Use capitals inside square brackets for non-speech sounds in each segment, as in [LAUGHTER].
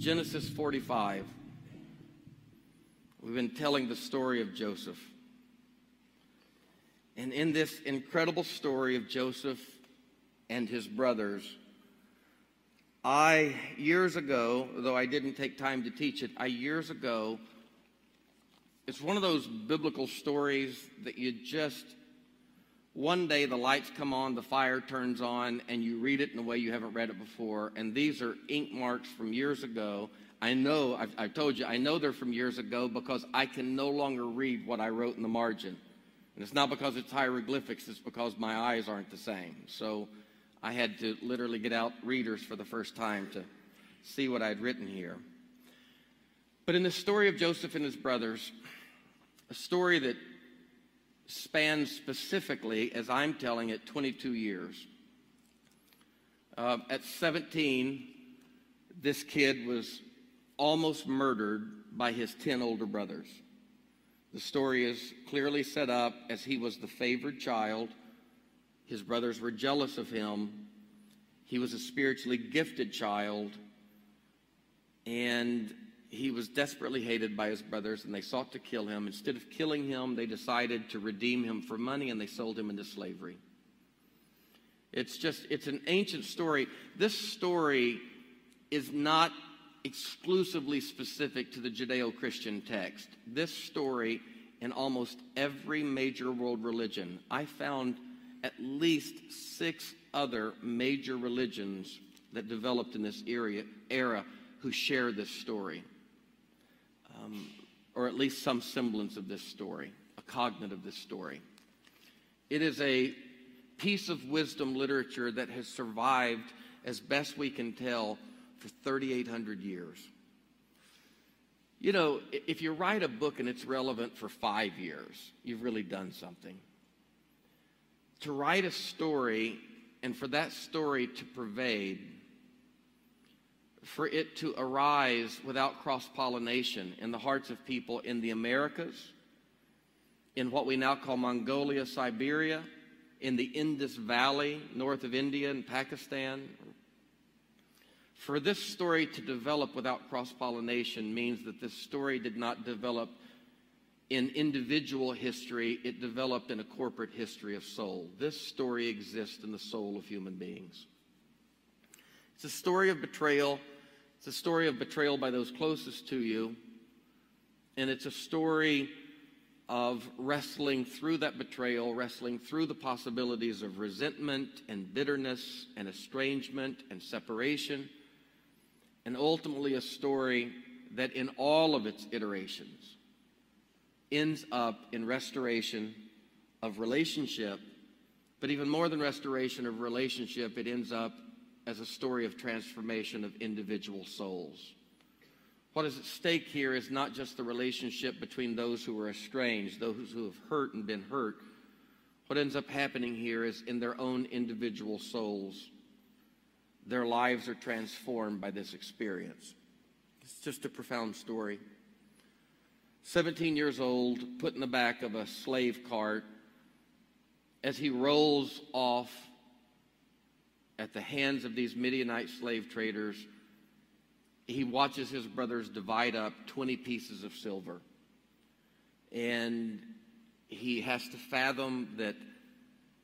Genesis 45. We've been telling the story of Joseph. And in this incredible story of Joseph and his brothers, I, years ago, though I didn't take time to teach it, I years ago, it's one of those biblical stories that you just, one day the lights come on, the fire turns on, and you read it in a way you haven't read it before. And these are ink marks from years ago I know, I've, I've, told you, I know they're from years ago because I can no longer read what I wrote in the margin. And it's not because it's hieroglyphics, it's because my eyes aren't the same. So I had to literally get out readers for the first time to see what I'd written here. But in the story of Joseph and his brothers, a story that spans specifically, as I'm telling it, 22 years. Uh, at 17, this kid was almost murdered by his 10 older brothers. The story is clearly set up as he was the favored child. His brothers were jealous of him. He was a spiritually gifted child. And he was desperately hated by his brothers, and they sought to kill him. Instead of killing him, they decided to redeem him for money, and they sold him into slavery. It's just, it's an ancient story. This story is not exclusively specific to the Judeo Christian text. This story, in almost every major world religion, I found at least six other major religions that developed in this era, era who share this story, um, or at least some semblance of this story, a cognate of this story. It is a piece of wisdom literature that has survived, as best we can tell, for 3,800 years. You know, if you write a book and it's relevant for five years, you've really done something. To write a story and for that story to pervade, for it to arise without cross pollination in the hearts of people in the Americas, in what we now call Mongolia, Siberia, in the Indus Valley, north of India and Pakistan, for this story to develop without cross pollination means that this story did not develop in individual history, it developed in a corporate history of soul. This story exists in the soul of human beings. It's a story of betrayal. It's a story of betrayal by those closest to you. And it's a story of wrestling through that betrayal, wrestling through the possibilities of resentment and bitterness and estrangement and separation and ultimately a story that, in all of its iterations, ends up in restoration of relationship. But even more than restoration of relationship, it ends up as a story of transformation of individual souls. What is at stake here is not just the relationship between those who are estranged, those who have hurt and been hurt. What ends up happening here is in their own individual souls, their lives are transformed by this experience. It's just a profound story. 17 years old, put in the back of a slave cart, as he rolls off at the hands of these Midianite slave traders, he watches his brothers divide up 20 pieces of silver. And he has to fathom that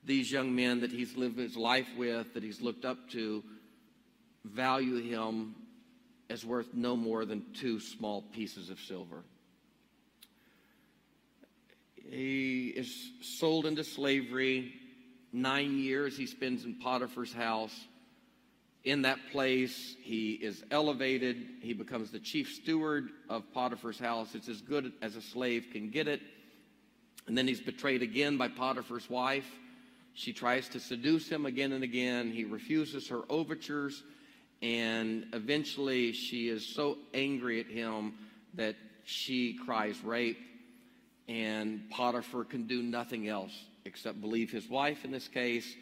these young men that he's lived his life with, that he's looked up to, value him as worth no more than two small pieces of silver. He is sold into slavery. Nine years he spends in Potiphar's house. In that place, he is elevated. He becomes the chief steward of Potiphar's house. It's as good as a slave can get it. And then he's betrayed again by Potiphar's wife. She tries to seduce him again and again. He refuses her overtures. And eventually, she is so angry at him that she cries rape. And Potiphar can do nothing else except believe his wife in this case.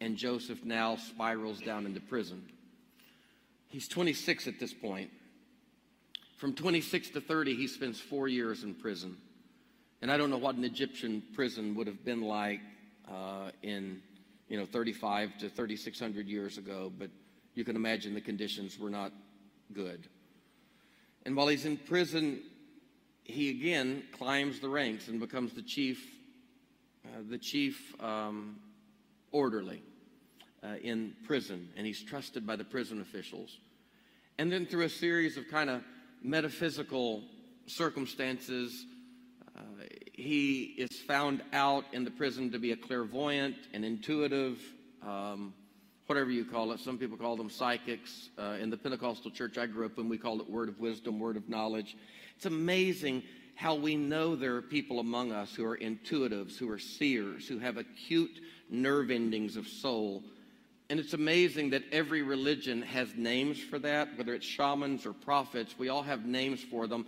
And Joseph now spirals down into prison. He's 26 at this point. From 26 to 30, he spends four years in prison. And I don't know what an Egyptian prison would have been like uh, in, you know, 35 to 3,600 years ago, but you can imagine the conditions were not good. And while he's in prison, he again climbs the ranks and becomes the chief, uh, the chief um, orderly uh, in prison, and he's trusted by the prison officials. And then through a series of kind of metaphysical circumstances, uh, he is found out in the prison to be a clairvoyant, an intuitive, um, whatever you call it. Some people call them psychics. Uh, in the Pentecostal church I grew up in, we called it word of wisdom, word of knowledge. It's amazing how we know there are people among us who are intuitives, who are seers, who have acute nerve endings of soul. And it's amazing that every religion has names for that, whether it's shamans or prophets, we all have names for them.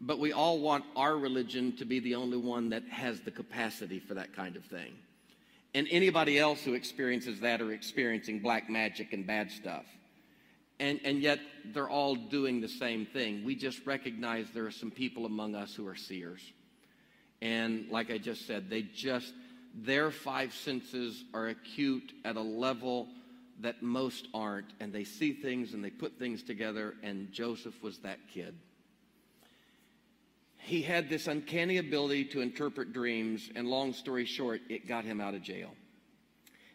But we all want our religion to be the only one that has the capacity for that kind of thing. And anybody else who experiences that are experiencing black magic and bad stuff. And, and yet they're all doing the same thing. We just recognize there are some people among us who are seers. And like I just said, they just, their five senses are acute at a level that most aren't. And they see things and they put things together. And Joseph was that kid. He had this uncanny ability to interpret dreams, and long story short, it got him out of jail.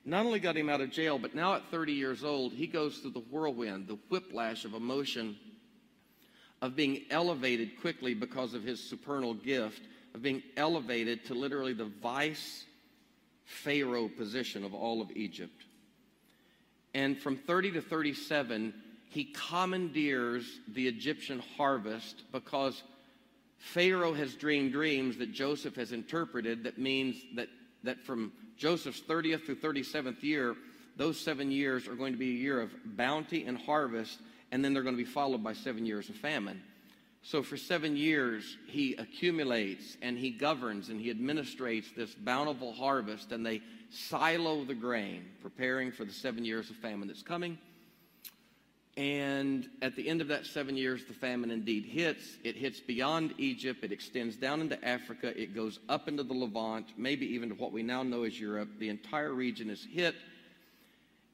Not only got him out of jail, but now at 30 years old, he goes through the whirlwind, the whiplash of emotion, of being elevated quickly because of his supernal gift, of being elevated to literally the vice Pharaoh position of all of Egypt. And from 30 to 37, he commandeers the Egyptian harvest because Pharaoh has dreamed dreams that Joseph has interpreted that means that, that from Joseph's 30th through 37th year, those seven years are going to be a year of bounty and harvest, and then they're going to be followed by seven years of famine. So for seven years, he accumulates and he governs and he administrates this bountiful harvest, and they silo the grain, preparing for the seven years of famine that's coming. And at the end of that seven years, the famine indeed hits. It hits beyond Egypt. It extends down into Africa. It goes up into the Levant, maybe even to what we now know as Europe. The entire region is hit.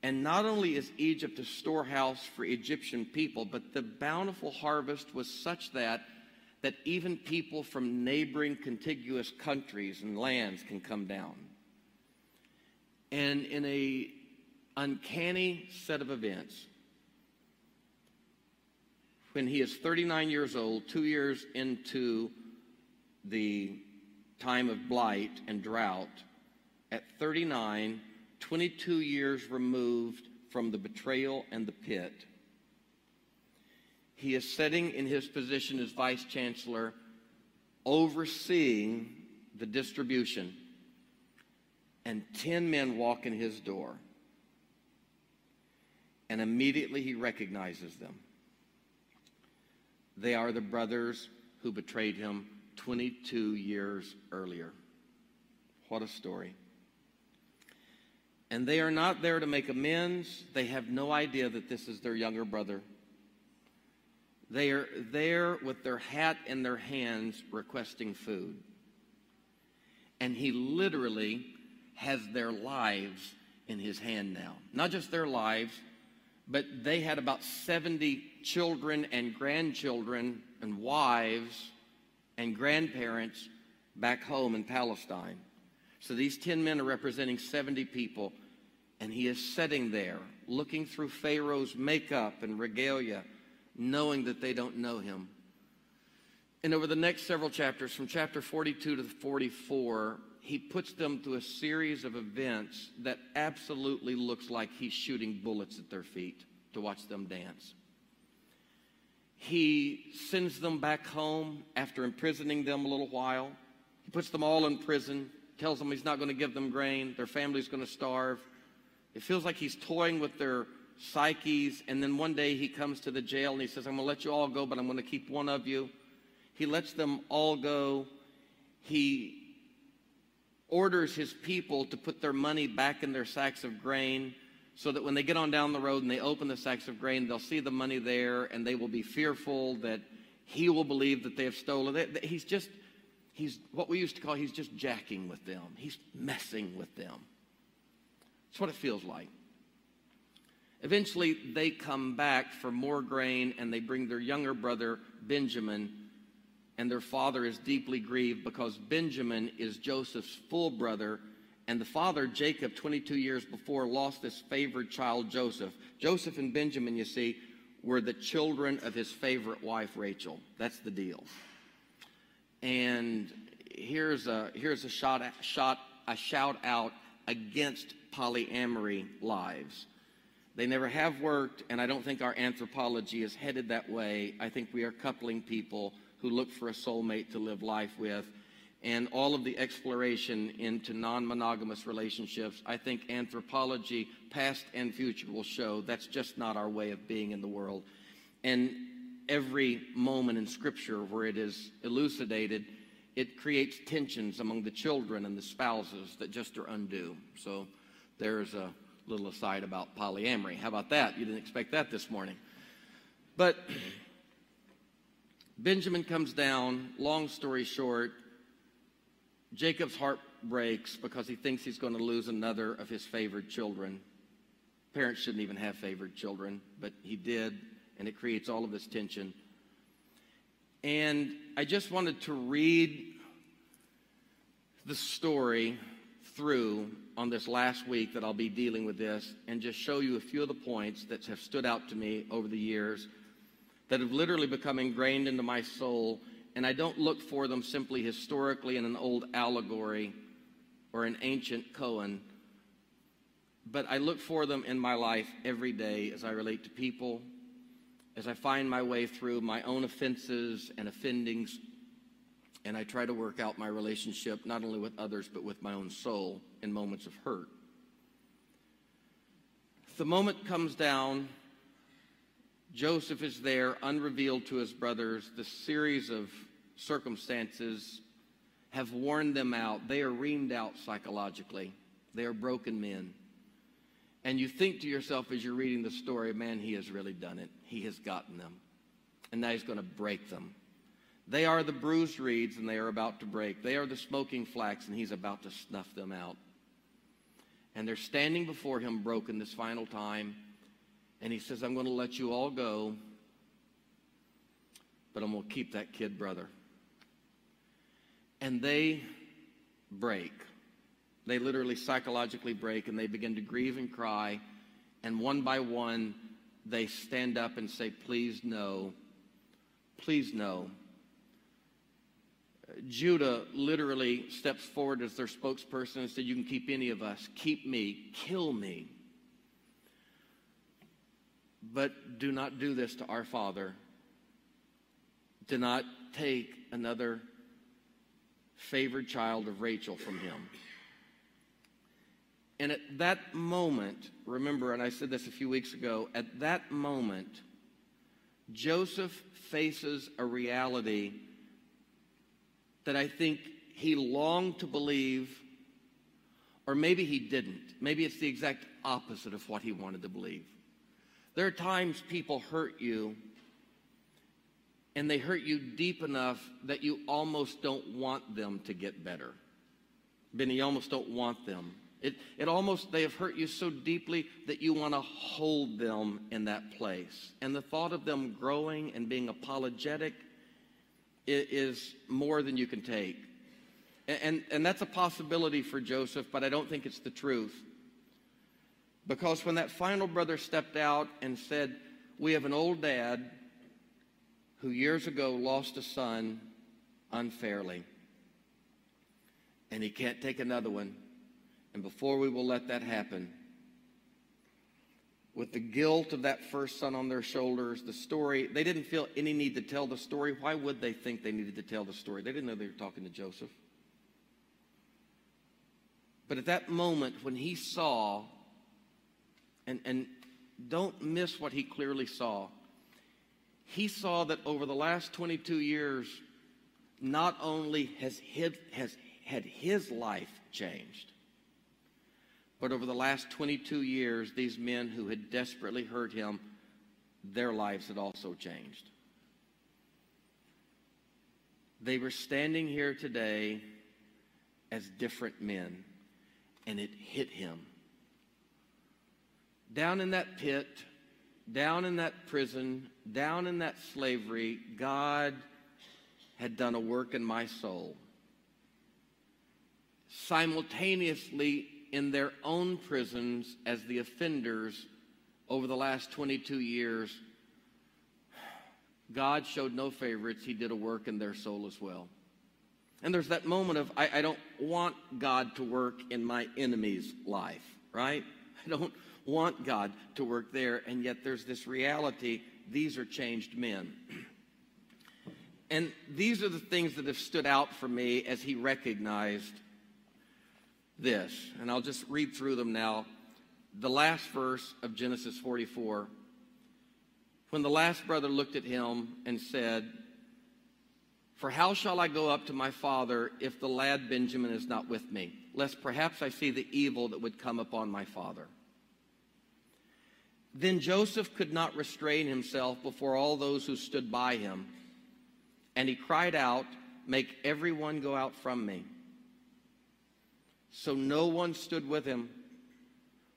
And not only is Egypt a storehouse for Egyptian people, but the bountiful harvest was such that that even people from neighboring contiguous countries and lands can come down. And in a uncanny set of events, when he is 39 years old, two years into the time of blight and drought, at 39, 22 years removed from the betrayal and the pit, he is sitting in his position as vice chancellor, overseeing the distribution, and 10 men walk in his door. And immediately he recognizes them. They are the brothers who betrayed him 22 years earlier. What a story. And they are not there to make amends. They have no idea that this is their younger brother. They are there with their hat in their hands requesting food. And he literally has their lives in his hand now. Not just their lives, but they had about 70 children and grandchildren and wives and grandparents back home in Palestine. So these 10 men are representing 70 people, and he is sitting there looking through Pharaoh's makeup and regalia, knowing that they don't know him. And over the next several chapters, from chapter 42 to 44, he puts them through a series of events that absolutely looks like he's shooting bullets at their feet to watch them dance. He sends them back home after imprisoning them a little while. He puts them all in prison, tells them he's not going to give them grain, their family's going to starve. It feels like he's toying with their psyches. And then one day he comes to the jail and he says, I'm going to let you all go, but I'm going to keep one of you. He lets them all go. He orders his people to put their money back in their sacks of grain so that when they get on down the road and they open the sacks of grain, they'll see the money there and they will be fearful that he will believe that they have stolen it. He's just, he's what we used to call, he's just jacking with them. He's messing with them. That's what it feels like. Eventually, they come back for more grain and they bring their younger brother, Benjamin, and their father is deeply grieved because Benjamin is Joseph's full brother, and the father, Jacob, 22 years before, lost his favored child, Joseph. Joseph and Benjamin, you see, were the children of his favorite wife, Rachel. That's the deal. And here's a, here's a, shot, shot, a shout out against polyamory lives. They never have worked, and I don't think our anthropology is headed that way. I think we are coupling people who look for a soulmate to live life with. And all of the exploration into non monogamous relationships, I think anthropology, past and future, will show that's just not our way of being in the world. And every moment in Scripture where it is elucidated, it creates tensions among the children and the spouses that just are undue. So there's a little aside about polyamory. How about that? You didn't expect that this morning. But Benjamin comes down, long story short, Jacob's heart breaks because he thinks he's going to lose another of his favored children. Parents shouldn't even have favored children, but he did, and it creates all of this tension. And I just wanted to read the story through on this last week that I'll be dealing with this and just show you a few of the points that have stood out to me over the years that have literally become ingrained into my soul. And I don't look for them simply historically in an old allegory or an ancient koan, but I look for them in my life every day as I relate to people, as I find my way through my own offenses and offendings, and I try to work out my relationship not only with others, but with my own soul in moments of hurt. The moment comes down, Joseph is there, unrevealed to his brothers. The series of circumstances have worn them out. They are reamed out psychologically. They are broken men. And you think to yourself as you're reading the story, man, he has really done it. He has gotten them. And now he's going to break them. They are the bruised reeds and they are about to break. They are the smoking flax and he's about to snuff them out. And they're standing before him broken this final time. And he says, I'm going to let you all go, but I'm going to keep that kid brother. And they break. They literally psychologically break and they begin to grieve and cry. And one by one, they stand up and say, Please no. Please no. Judah literally steps forward as their spokesperson and said, You can keep any of us. Keep me. Kill me. But do not do this to our father. Do not take another favored child of Rachel from him. And at that moment, remember, and I said this a few weeks ago, at that moment, Joseph faces a reality that I think he longed to believe, or maybe he didn't. Maybe it's the exact opposite of what he wanted to believe. There are times people hurt you, and they hurt you deep enough that you almost don't want them to get better. Benny, you almost don't want them. It, it almost, they have hurt you so deeply that you want to hold them in that place. And the thought of them growing and being apologetic is more than you can take. And, and, and that's a possibility for Joseph, but I don't think it's the truth. Because when that final brother stepped out and said, We have an old dad who years ago lost a son unfairly, and he can't take another one. And before we will let that happen, with the guilt of that first son on their shoulders, the story, they didn't feel any need to tell the story. Why would they think they needed to tell the story? They didn't know they were talking to Joseph. But at that moment, when he saw and, and don't miss what he clearly saw. He saw that over the last 22 years, not only has, his, has had his life changed, but over the last 22 years, these men who had desperately hurt him, their lives had also changed. They were standing here today as different men, and it hit him down in that pit, down in that prison, down in that slavery, God had done a work in my soul. Simultaneously, in their own prisons, as the offenders over the last 22 years, God showed no favorites. He did a work in their soul as well. And there's that moment of, I, I don't want God to work in my enemy's life, right? [LAUGHS] I don't want God to work there. And yet there's this reality these are changed men. And these are the things that have stood out for me as he recognized this. And I'll just read through them now. The last verse of Genesis 44. When the last brother looked at him and said, For how shall I go up to my father if the lad Benjamin is not with me, lest perhaps I see the evil that would come upon my father? Then Joseph could not restrain himself before all those who stood by him, and he cried out, Make everyone go out from me. So no one stood with him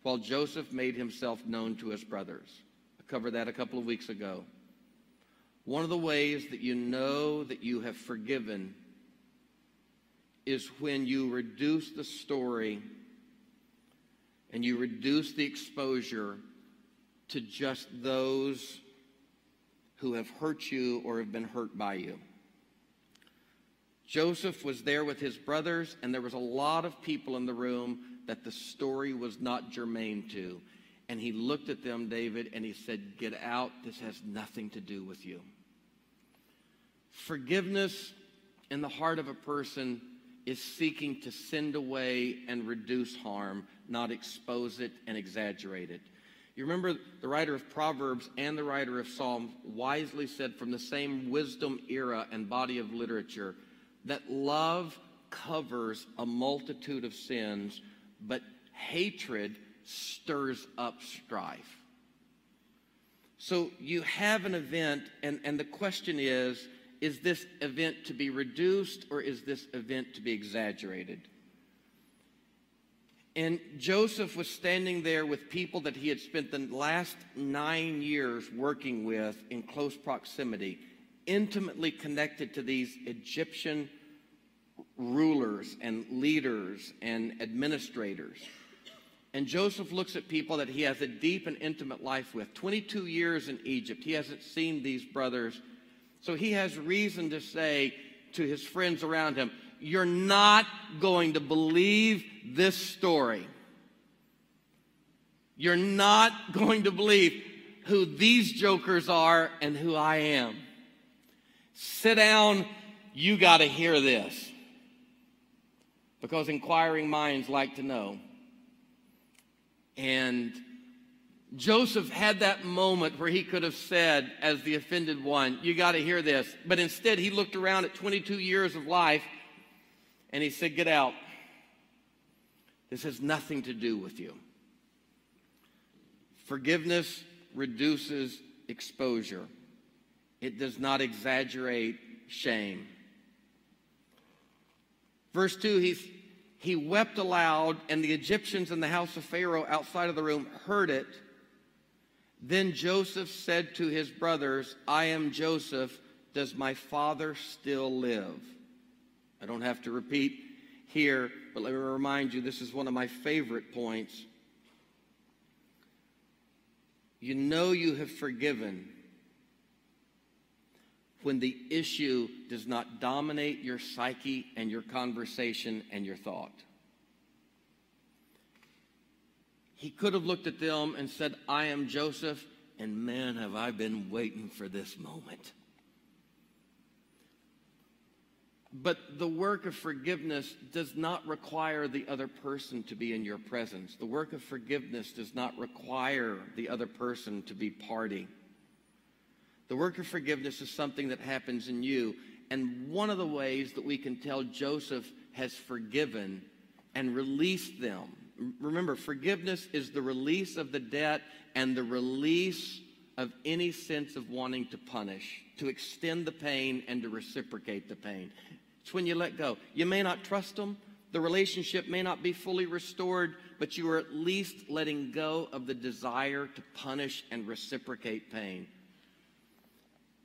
while Joseph made himself known to his brothers. I covered that a couple of weeks ago. One of the ways that you know that you have forgiven is when you reduce the story and you reduce the exposure to just those who have hurt you or have been hurt by you. Joseph was there with his brothers, and there was a lot of people in the room that the story was not germane to. And he looked at them, David, and he said, Get out. This has nothing to do with you. Forgiveness in the heart of a person is seeking to send away and reduce harm, not expose it and exaggerate it. You remember the writer of Proverbs and the writer of Psalms wisely said from the same wisdom era and body of literature that love covers a multitude of sins, but hatred stirs up strife. So you have an event, and, and the question is is this event to be reduced or is this event to be exaggerated? And Joseph was standing there with people that he had spent the last nine years working with in close proximity, intimately connected to these Egyptian rulers and leaders and administrators. And Joseph looks at people that he has a deep and intimate life with. 22 years in Egypt. He hasn't seen these brothers. So he has reason to say to his friends around him, you're not going to believe this story. You're not going to believe who these jokers are and who I am. Sit down, you got to hear this. Because inquiring minds like to know. And Joseph had that moment where he could have said, as the offended one, You got to hear this. But instead, he looked around at 22 years of life and he said, Get out. This has nothing to do with you. Forgiveness reduces exposure, it does not exaggerate shame. Verse 2 he's, He wept aloud, and the Egyptians in the house of Pharaoh outside of the room heard it. Then Joseph said to his brothers, I am Joseph. Does my father still live? I don't have to repeat here, but let me remind you this is one of my favorite points. You know you have forgiven when the issue does not dominate your psyche and your conversation and your thought. He could have looked at them and said, I am Joseph, and man, have I been waiting for this moment. But the work of forgiveness does not require the other person to be in your presence. The work of forgiveness does not require the other person to be party. The work of forgiveness is something that happens in you. And one of the ways that we can tell Joseph has forgiven and released them. Remember, forgiveness is the release of the debt and the release of any sense of wanting to punish, to extend the pain and to reciprocate the pain. It's when you let go. You may not trust them. The relationship may not be fully restored, but you are at least letting go of the desire to punish and reciprocate pain.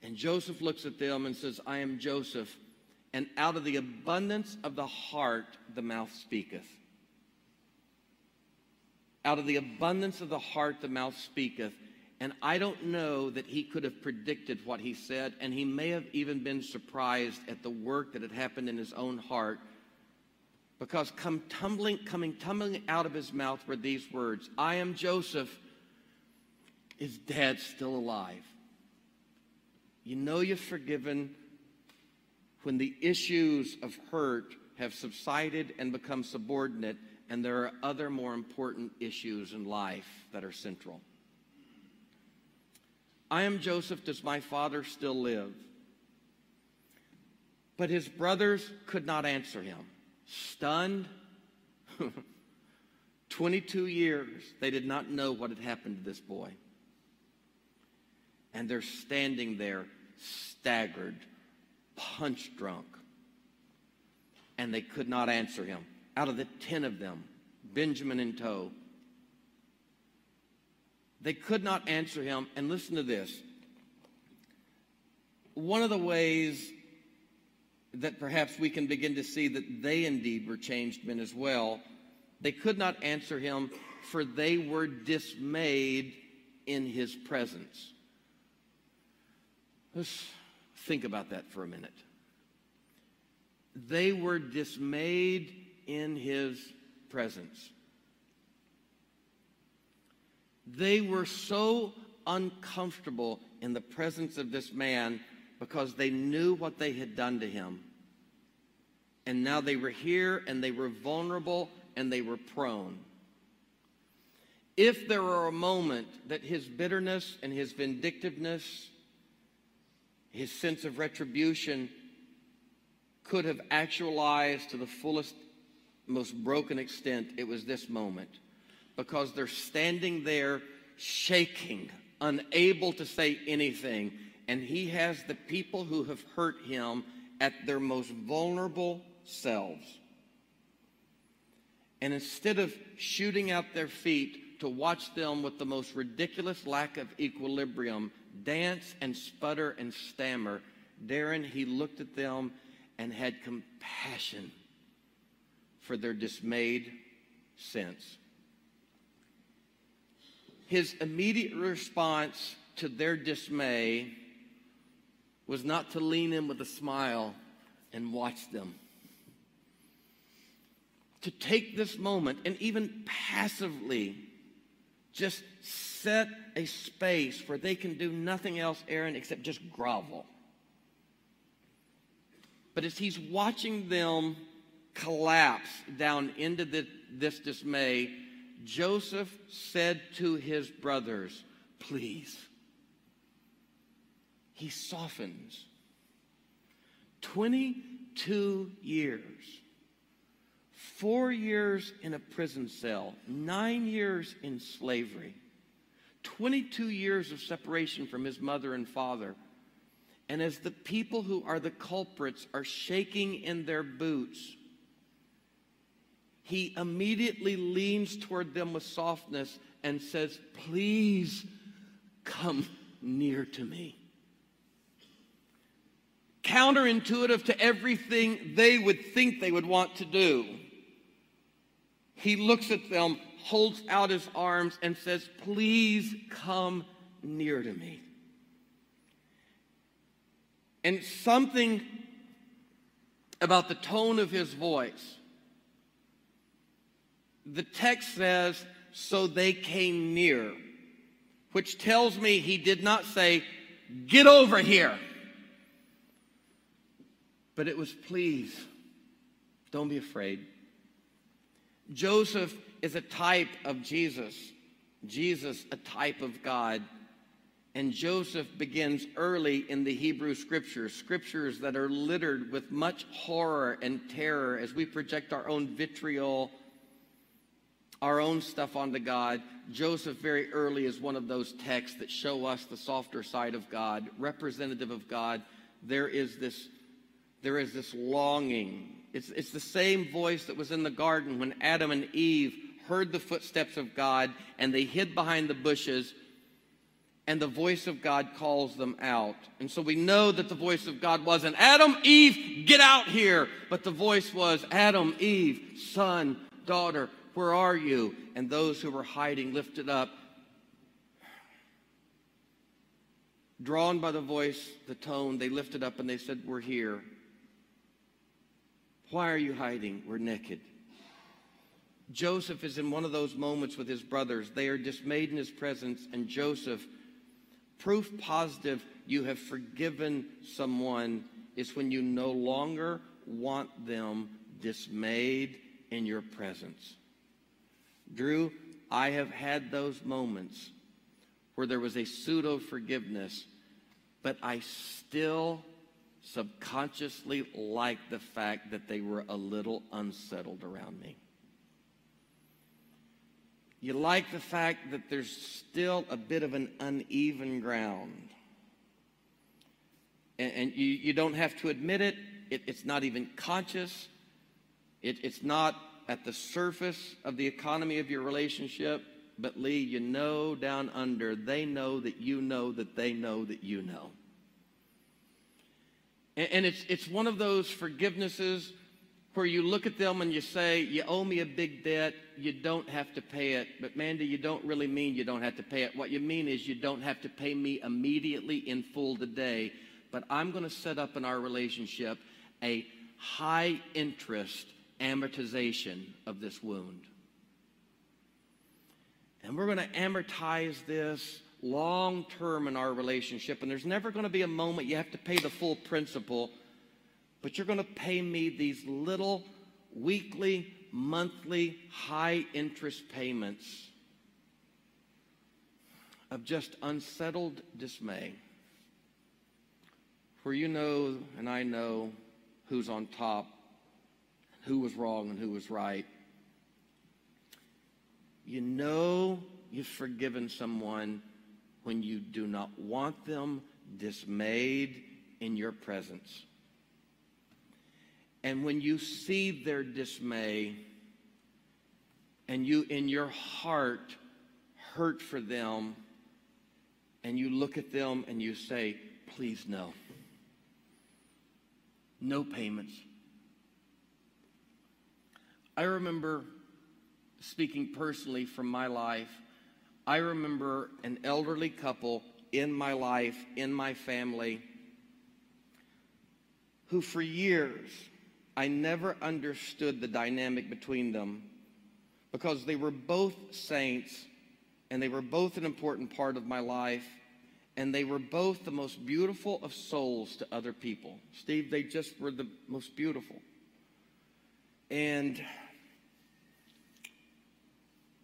And Joseph looks at them and says, I am Joseph, and out of the abundance of the heart the mouth speaketh. Out of the abundance of the heart the mouth speaketh. And I don't know that he could have predicted what he said, and he may have even been surprised at the work that had happened in his own heart. Because come tumbling, coming tumbling out of his mouth were these words I am Joseph. Is dad still alive? You know you're forgiven when the issues of hurt have subsided and become subordinate, and there are other more important issues in life that are central. I am Joseph. Does my father still live? But his brothers could not answer him. Stunned, [LAUGHS] 22 years, they did not know what had happened to this boy. And they're standing there, staggered, punch drunk. And they could not answer him. Out of the 10 of them, Benjamin in tow, they could not answer him. And listen to this. One of the ways that perhaps we can begin to see that they indeed were changed men as well, they could not answer him, for they were dismayed in his presence. Let's think about that for a minute. They were dismayed in his presence. They were so uncomfortable in the presence of this man because they knew what they had done to him. And now they were here and they were vulnerable and they were prone. If there were a moment that his bitterness and his vindictiveness, his sense of retribution could have actualized to the fullest, most broken extent, it was this moment because they're standing there shaking, unable to say anything. And he has the people who have hurt him at their most vulnerable selves. And instead of shooting out their feet to watch them with the most ridiculous lack of equilibrium dance and sputter and stammer, Darren, he looked at them and had compassion for their dismayed sense his immediate response to their dismay was not to lean in with a smile and watch them. To take this moment and even passively just set a space where they can do nothing else, Aaron, except just grovel. But as he's watching them collapse down into the, this dismay, Joseph said to his brothers, Please. He softens. 22 years, four years in a prison cell, nine years in slavery, 22 years of separation from his mother and father. And as the people who are the culprits are shaking in their boots, he immediately leans toward them with softness and says, Please come near to me. Counterintuitive to everything they would think they would want to do. He looks at them, holds out his arms, and says, Please come near to me. And something about the tone of his voice the text says, so they came near, which tells me he did not say, get over here. But it was, please, don't be afraid. Joseph is a type of Jesus, Jesus, a type of God. And Joseph begins early in the Hebrew scriptures, scriptures that are littered with much horror and terror as we project our own vitriol our own stuff onto God. Joseph, very early, is one of those texts that show us the softer side of God, representative of God. There is this, there is this longing. It's, it's the same voice that was in the garden when Adam and Eve heard the footsteps of God and they hid behind the bushes and the voice of God calls them out. And so we know that the voice of God wasn't Adam, Eve, get out here. But the voice was Adam, Eve, son, daughter, where are you? And those who were hiding lifted up. Drawn by the voice, the tone, they lifted up and they said, We're here. Why are you hiding? We're naked. Joseph is in one of those moments with his brothers. They are dismayed in his presence, and Joseph Proof positive you have forgiven someone is when you no longer want them dismayed in your presence. Drew, I have had those moments where there was a pseudo forgiveness, but I still subconsciously like the fact that they were a little unsettled around me. You like the fact that there's still a bit of an uneven ground. And, and you, you don't have to admit it. it it's not even conscious. It, it's not at the surface of the economy of your relationship. But Lee, you know down under, they know that you know that they know that you know. And, it's, it's one of those forgivenesses where you look at them and you say, You owe me a big debt, you don't have to pay it. But Mandy, you don't really mean you don't have to pay it. What you mean is you don't have to pay me immediately in full today, but I'm going to set up in our relationship a high interest amortization of this wound. And we're going to amortize this long term in our relationship. And there's never going to be a moment you have to pay the full principal but you're going to pay me these little weekly, monthly, high interest payments of just unsettled dismay. Where you know and I know who's on top, who was wrong and who was right. You know you've forgiven someone when you do not want them dismayed in your presence. And when you see their dismay and you in your heart hurt for them and you look at them and you say, please no. No payments. I remember speaking personally from my life. I remember an elderly couple in my life, in my family, who for years I never understood the dynamic between them because they were both saints and they were both an important part of my life and they were both the most beautiful of souls to other people. Steve, they just were the most beautiful. And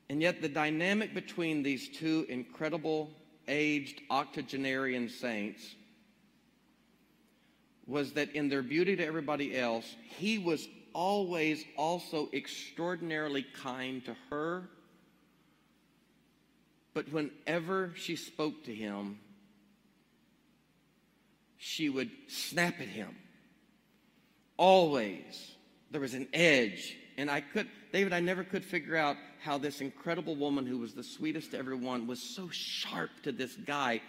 and yet the dynamic between these two incredible aged octogenarian saints was that in their beauty to everybody else, he was always also extraordinarily kind to her. But whenever she spoke to him, she would snap at him. Always. There was an edge. And I could, David, I never could figure out how this incredible woman who was the sweetest to everyone was so sharp to this guy,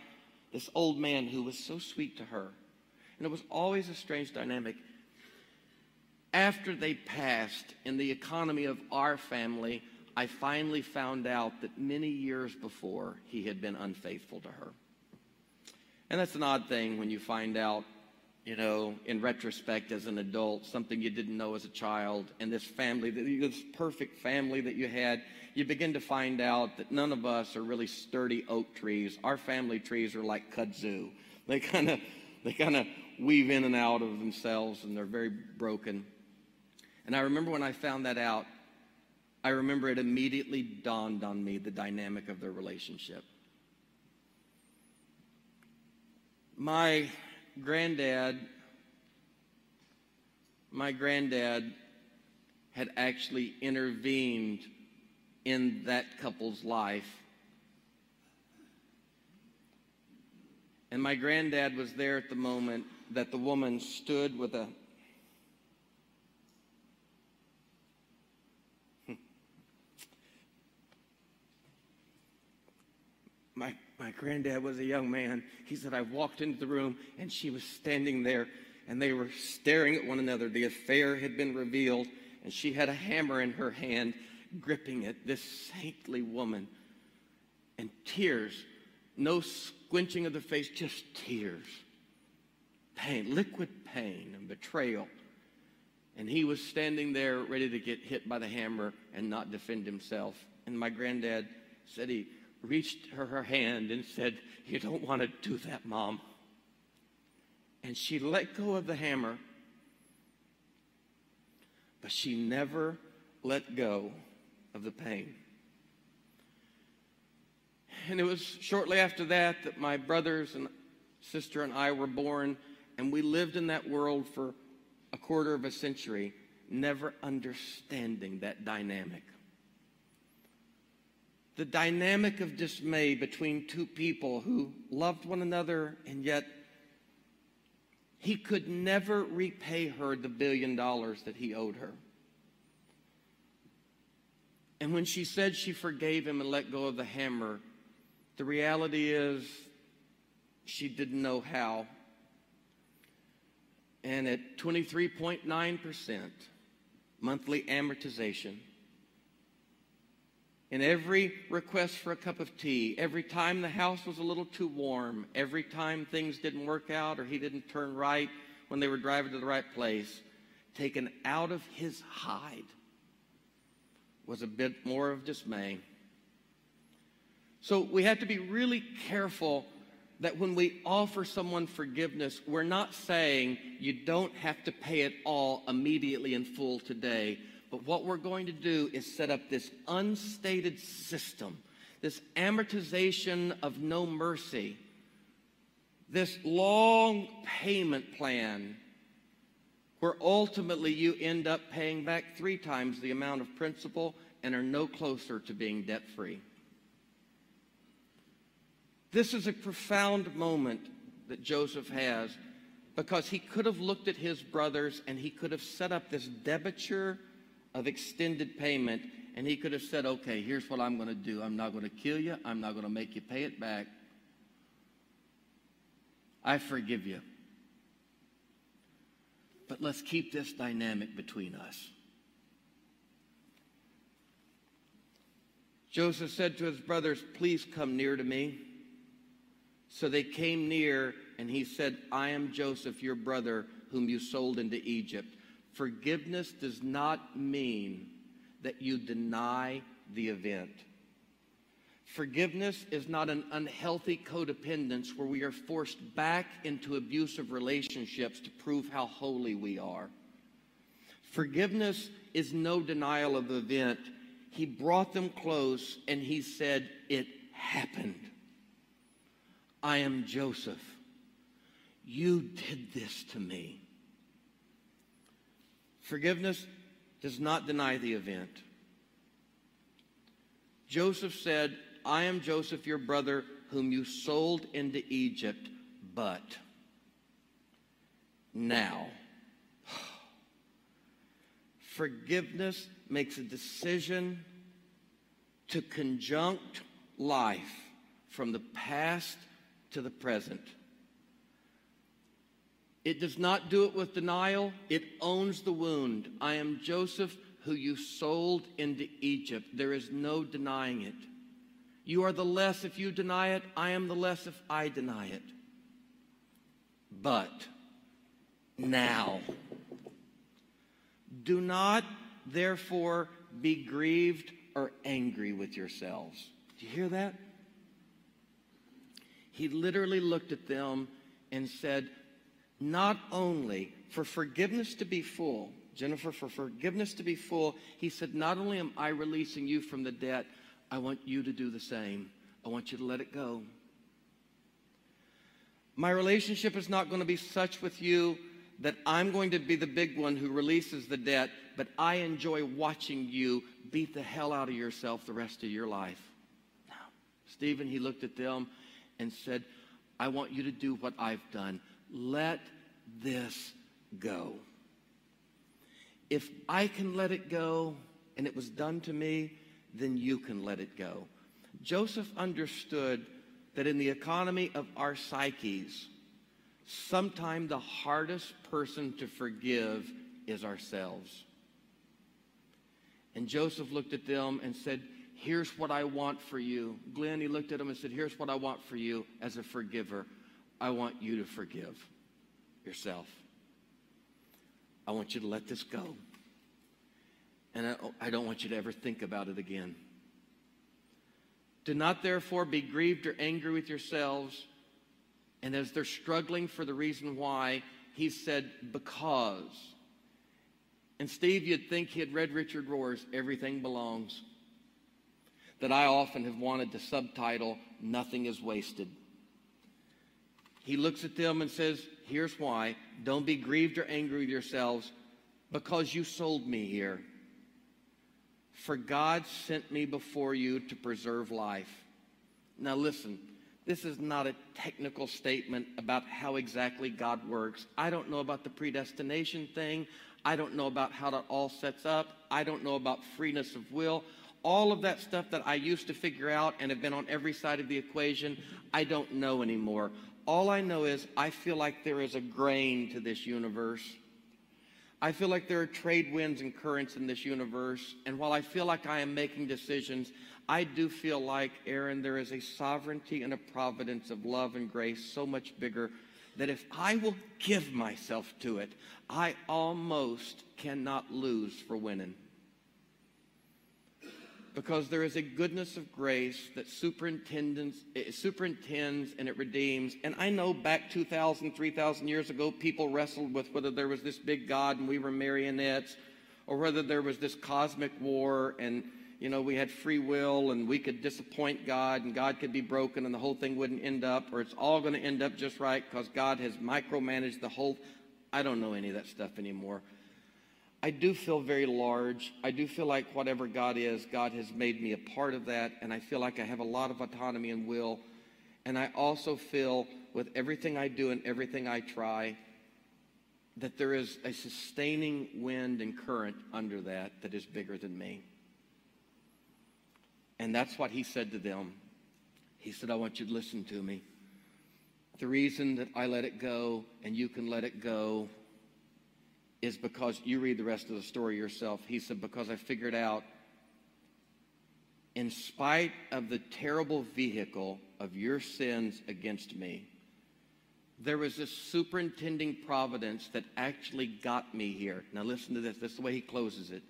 this old man who was so sweet to her. And it was always a strange dynamic. After they passed in the economy of our family, I finally found out that many years before he had been unfaithful to her. And that's an odd thing when you find out, you know, in retrospect as an adult, something you didn't know as a child, and this family, this perfect family that you had, you begin to find out that none of us are really sturdy oak trees. Our family trees are like kudzu. They kind of they kind of weave in and out of themselves and they're very broken. And I remember when I found that out, I remember it immediately dawned on me the dynamic of their relationship. My granddad, my granddad had actually intervened in that couple's life. And my granddad was there at the moment that the woman stood with a [LAUGHS] my my granddad was a young man. He said, I walked into the room and she was standing there and they were staring at one another. The affair had been revealed and she had a hammer in her hand, gripping it. This saintly woman. And tears, no squinching of the face, just tears. Pain, liquid pain and betrayal. And he was standing there ready to get hit by the hammer and not defend himself. And my granddad said he reached her her hand and said, You don't want to do that, Mom. And she let go of the hammer, but she never let go of the pain. And it was shortly after that that my brothers and sister and I were born, and we lived in that world for a quarter of a century, never understanding that dynamic. The dynamic of dismay between two people who loved one another and yet he could never repay her the billion dollars that he owed her. And when she said she forgave him and let go of the hammer, the reality is she didn't know how. And at 23.9% monthly amortization, in every request for a cup of tea, every time the house was a little too warm, every time things didn't work out or he didn't turn right when they were driving to the right place, taken out of his hide was a bit more of dismay. So we have to be really careful that when we offer someone forgiveness, we're not saying you don't have to pay it all immediately in full today. But what we're going to do is set up this unstated system, this amortization of no mercy, this long payment plan where ultimately you end up paying back three times the amount of principal and are no closer to being debt free. This is a profound moment that Joseph has because he could have looked at his brothers and he could have set up this debenture of extended payment and he could have said, okay, here's what I'm going to do. I'm not going to kill you. I'm not going to make you pay it back. I forgive you. But let's keep this dynamic between us. Joseph said to his brothers, Please come near to me. So they came near, and he said, I am Joseph, your brother, whom you sold into Egypt. Forgiveness does not mean that you deny the event. Forgiveness is not an unhealthy codependence where we are forced back into abusive relationships to prove how holy we are. Forgiveness is no denial of the event. He brought them close and he said, It happened. I am Joseph. You did this to me. Forgiveness does not deny the event. Joseph said, I am Joseph, your brother, whom you sold into Egypt, but now. [SIGHS] Forgiveness makes a decision to conjunct life from the past to the present. It does not do it with denial, it owns the wound. I am Joseph, who you sold into Egypt. There is no denying it. You are the less if you deny it, I am the less if I deny it. But now, do not therefore be grieved or angry with yourselves. Do you hear that? He literally looked at them and said, Not only for forgiveness to be full, Jennifer, for forgiveness to be full, he said, Not only am I releasing you from the debt, I want you to do the same. I want you to let it go. My relationship is not going to be such with you that I'm going to be the big one who releases the debt, but I enjoy watching you beat the hell out of yourself the rest of your life. Now, Stephen, he looked at them and said, I want you to do what I've done. Let this go. If I can let it go and it was done to me, then you can let it go. Joseph understood that in the economy of our psyches, sometimes the hardest person to forgive is ourselves. And Joseph looked at them and said, Here's what I want for you. Glenn, he looked at him and said, Here's what I want for you as a forgiver. I want you to forgive yourself. I want you to let this go. And I, oh, I don't want you to ever think about it again. Do not therefore be grieved or angry with yourselves. And as they're struggling for the reason why, he said, because. And Steve, you'd think he had read Richard Rohr's Everything Belongs. That I often have wanted to subtitle, Nothing is Wasted. He looks at them and says, Here's why. Don't be grieved or angry with yourselves because you sold me here. For God sent me before you to preserve life. Now, listen, this is not a technical statement about how exactly God works. I don't know about the predestination thing. I don't know about how that all sets up. I don't know about freeness of will. All of that stuff that I used to figure out and have been on every side of the equation, I don't know anymore. All I know is I feel like there is a grain to this universe. I feel like there are trade winds and currents in this universe. And while I feel like I am making decisions, I do feel like, Aaron, there is a sovereignty and a providence of love and grace so much bigger that if I will give myself to it, I almost cannot lose for winning because there is a goodness of grace that superintends, eh, superintends and it redeems. And I know back 2,000, 3,000 years ago, people wrestled with whether there was this big God and we were marionettes, or whether there was this cosmic war and you know we had free will and we could disappoint God and God could be broken and the whole thing wouldn't end up, or it's all going to end up just right because God has micromanaged the whole. I don't know any of that stuff anymore. I do feel very large. I do feel like whatever God is, God has made me a part of that, and I feel like I have a lot of autonomy and will. And I also feel with everything I do and everything I try that there is a sustaining wind and current under that that is bigger than me. And that's what he said to them. He said, I want you to listen to me. The reason that I let it go and you can let it go is because you read the rest of the story yourself. He said, Because I figured out, in spite of the terrible vehicle of your sins against me, there was this superintending providence that actually got me here. Now, listen to this. This is the way he closes it.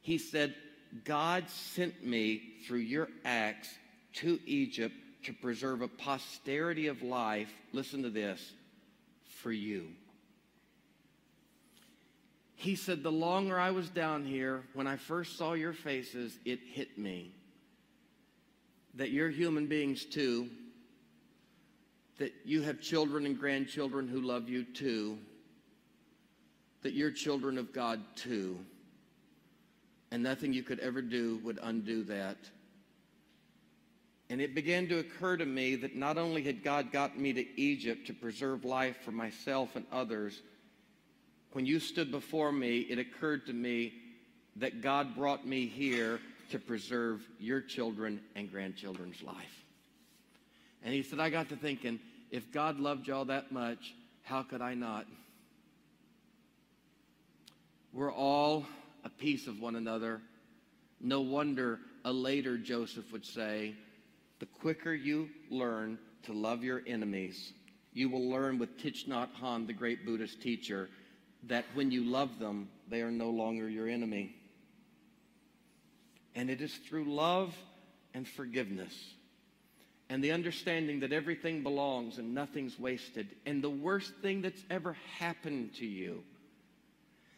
He said, God sent me through your acts to Egypt to preserve a posterity of life. Listen to this for you. He said, The longer I was down here, when I first saw your faces, it hit me that you're human beings too, that you have children and grandchildren who love you too, that you're children of God too, and nothing you could ever do would undo that. And it began to occur to me that not only had God gotten me to Egypt to preserve life for myself and others, when you stood before me, it occurred to me that God brought me here to preserve your children and grandchildren's life. And he said, I got to thinking, if God loved y'all that much, how could I not? We're all a piece of one another. No wonder a later Joseph would say, the quicker you learn to love your enemies, you will learn with Thich Nhat Hanh, the great Buddhist teacher, that when you love them, they are no longer your enemy. And it is through love and forgiveness and the understanding that everything belongs and nothing's wasted. And the worst thing that's ever happened to you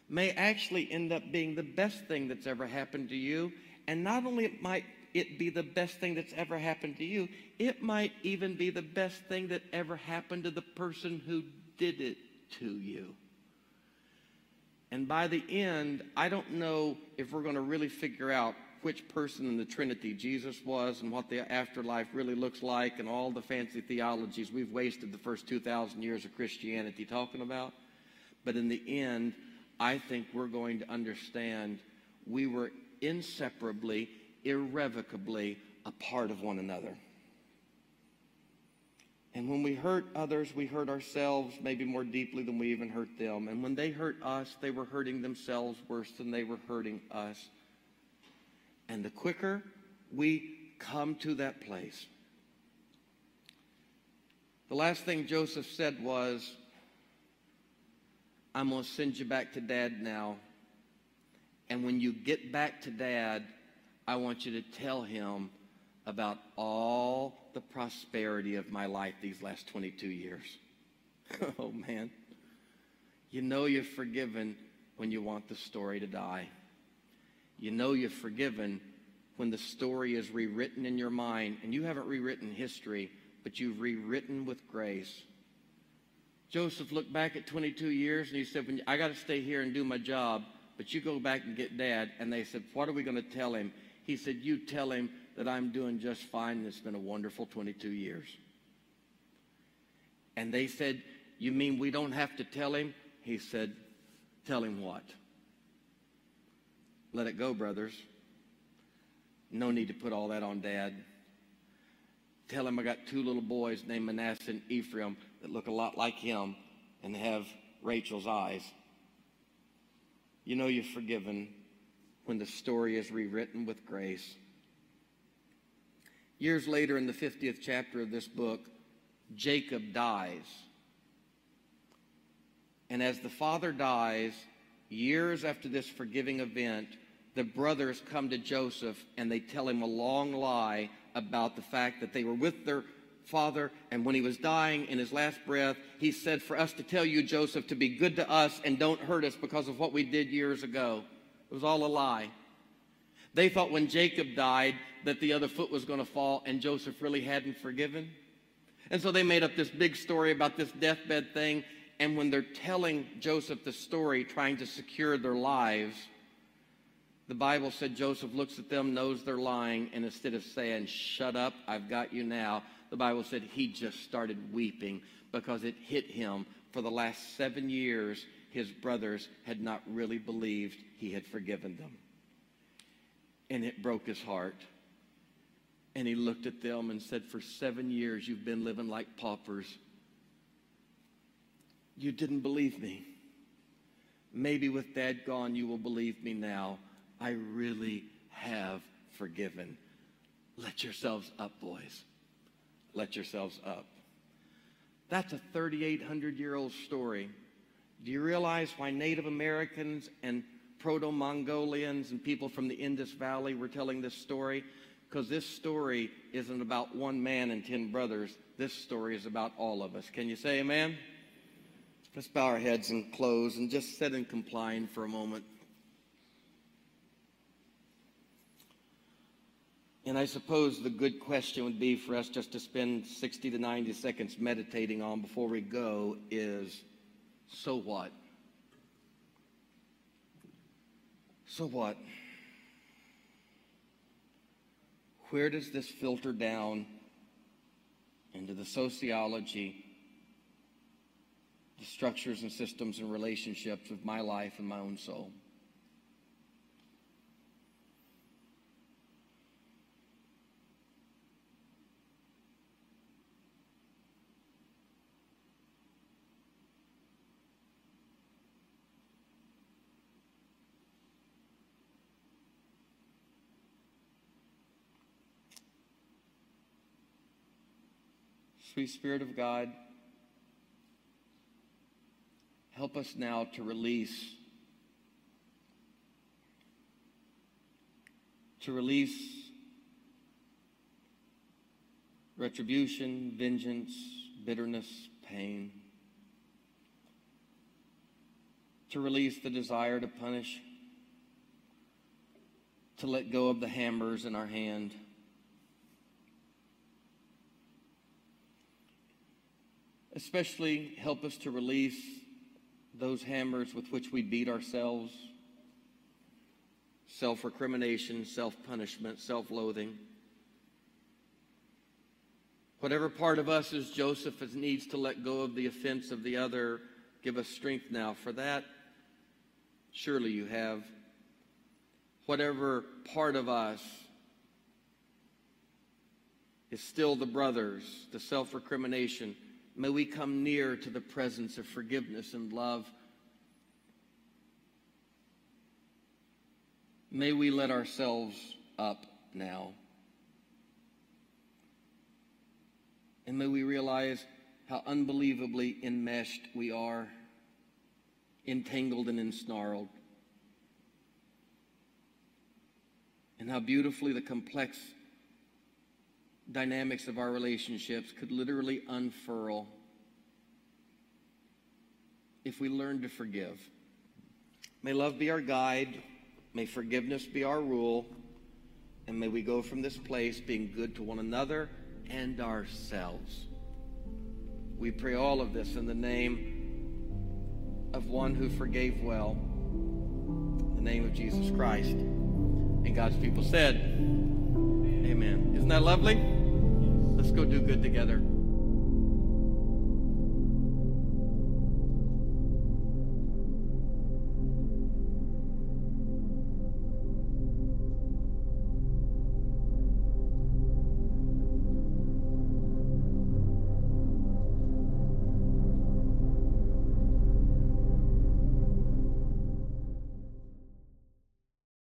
may actually end up being the best thing that's ever happened to you. And not only might it be the best thing that's ever happened to you, it might even be the best thing that ever happened to the person who did it to you. And by the end, I don't know if we're going to really figure out which person in the Trinity Jesus was and what the afterlife really looks like and all the fancy theologies we've wasted the first 2,000 years of Christianity talking about. But in the end, I think we're going to understand we were inseparably, irrevocably a part of one another. And when we hurt others, we hurt ourselves maybe more deeply than we even hurt them. And when they hurt us, they were hurting themselves worse than they were hurting us. And the quicker we come to that place, the last thing Joseph said was, I'm going to send you back to dad now. And when you get back to dad, I want you to tell him about all the prosperity of my life these last 22 years. [LAUGHS] oh, man. You know you're forgiven when you want the story to die. You know you're forgiven when the story is rewritten in your mind, and you haven't rewritten history, but you've rewritten with grace. Joseph looked back at 22 years and he said, I got to stay here and do my job, but you go back and get dad. And they said, What are we going to tell him? He said, You tell him that I'm doing just fine and it's been a wonderful 22 years. And they said, You mean we don't have to tell him? He said, Tell him what? Let it go, brothers. No need to put all that on dad. Tell him I got two little boys named Manasseh and Ephraim that look a lot like him and have Rachel's eyes. You know you're forgiven when the story is rewritten with grace. Years later, in the 50th chapter of this book, Jacob dies. And as the father dies, years after this forgiving event, the brothers come to Joseph and they tell him a long lie about the fact that they were with their father, and when he was dying in his last breath, he said, For us to tell you, Joseph, to be good to us and don't hurt us because of what we did years ago. It was all a lie. They thought when Jacob died that the other foot was going to fall and Joseph really hadn't forgiven. And so they made up this big story about this deathbed thing. And when they're telling Joseph the story, trying to secure their lives, the Bible said Joseph looks at them, knows they're lying, and instead of saying, Shut up, I've got you now, the Bible said he just started weeping because it hit him. For the last seven years, his brothers had not really believed he had forgiven them and it broke his heart. And he looked at them and said, For seven years you've been living like paupers. You didn't believe me. Maybe with dad gone, you will believe me now. I really have forgiven. Let yourselves up, boys. Let yourselves up. That's a 3,800 year old story. Do you realize why Native Americans and Proto Mongolians and people from the Indus Valley were telling this story because this story isn't about one man and ten brothers. This story is about all of us. Can you say amen? Let's bow our heads and close and just sit and compline for a moment. And I suppose the good question would be for us just to spend 60 to 90 seconds meditating on before we go is so what? So what? Where does this filter down into the sociology, the structures and systems and relationships of my life and my own soul? Sweet Spirit of God, help us now to release, to release retribution, vengeance, bitterness, pain, to release the desire to punish, to let go of the hammers in our hand. Especially help us to release those hammers with which we beat ourselves self recrimination, self punishment, self loathing. Whatever part of us is Joseph needs to let go of the offense of the other, give us strength now for that. Surely you have. Whatever part of us is still the brothers, the self recrimination. May we come near to the presence of forgiveness and love. May we let ourselves up now. And may we realize how unbelievably enmeshed we are, entangled and ensnarled. And how beautifully the complex dynamics of our relationships could literally unfurl if we learn to forgive. May love be our guide, may forgiveness be our rule, and may we go from this place being good to one another and ourselves. We pray all of this in the name of one who forgave well, the name of Jesus Christ. And God's people said, Amen. Isn't that lovely? Let's go do good together.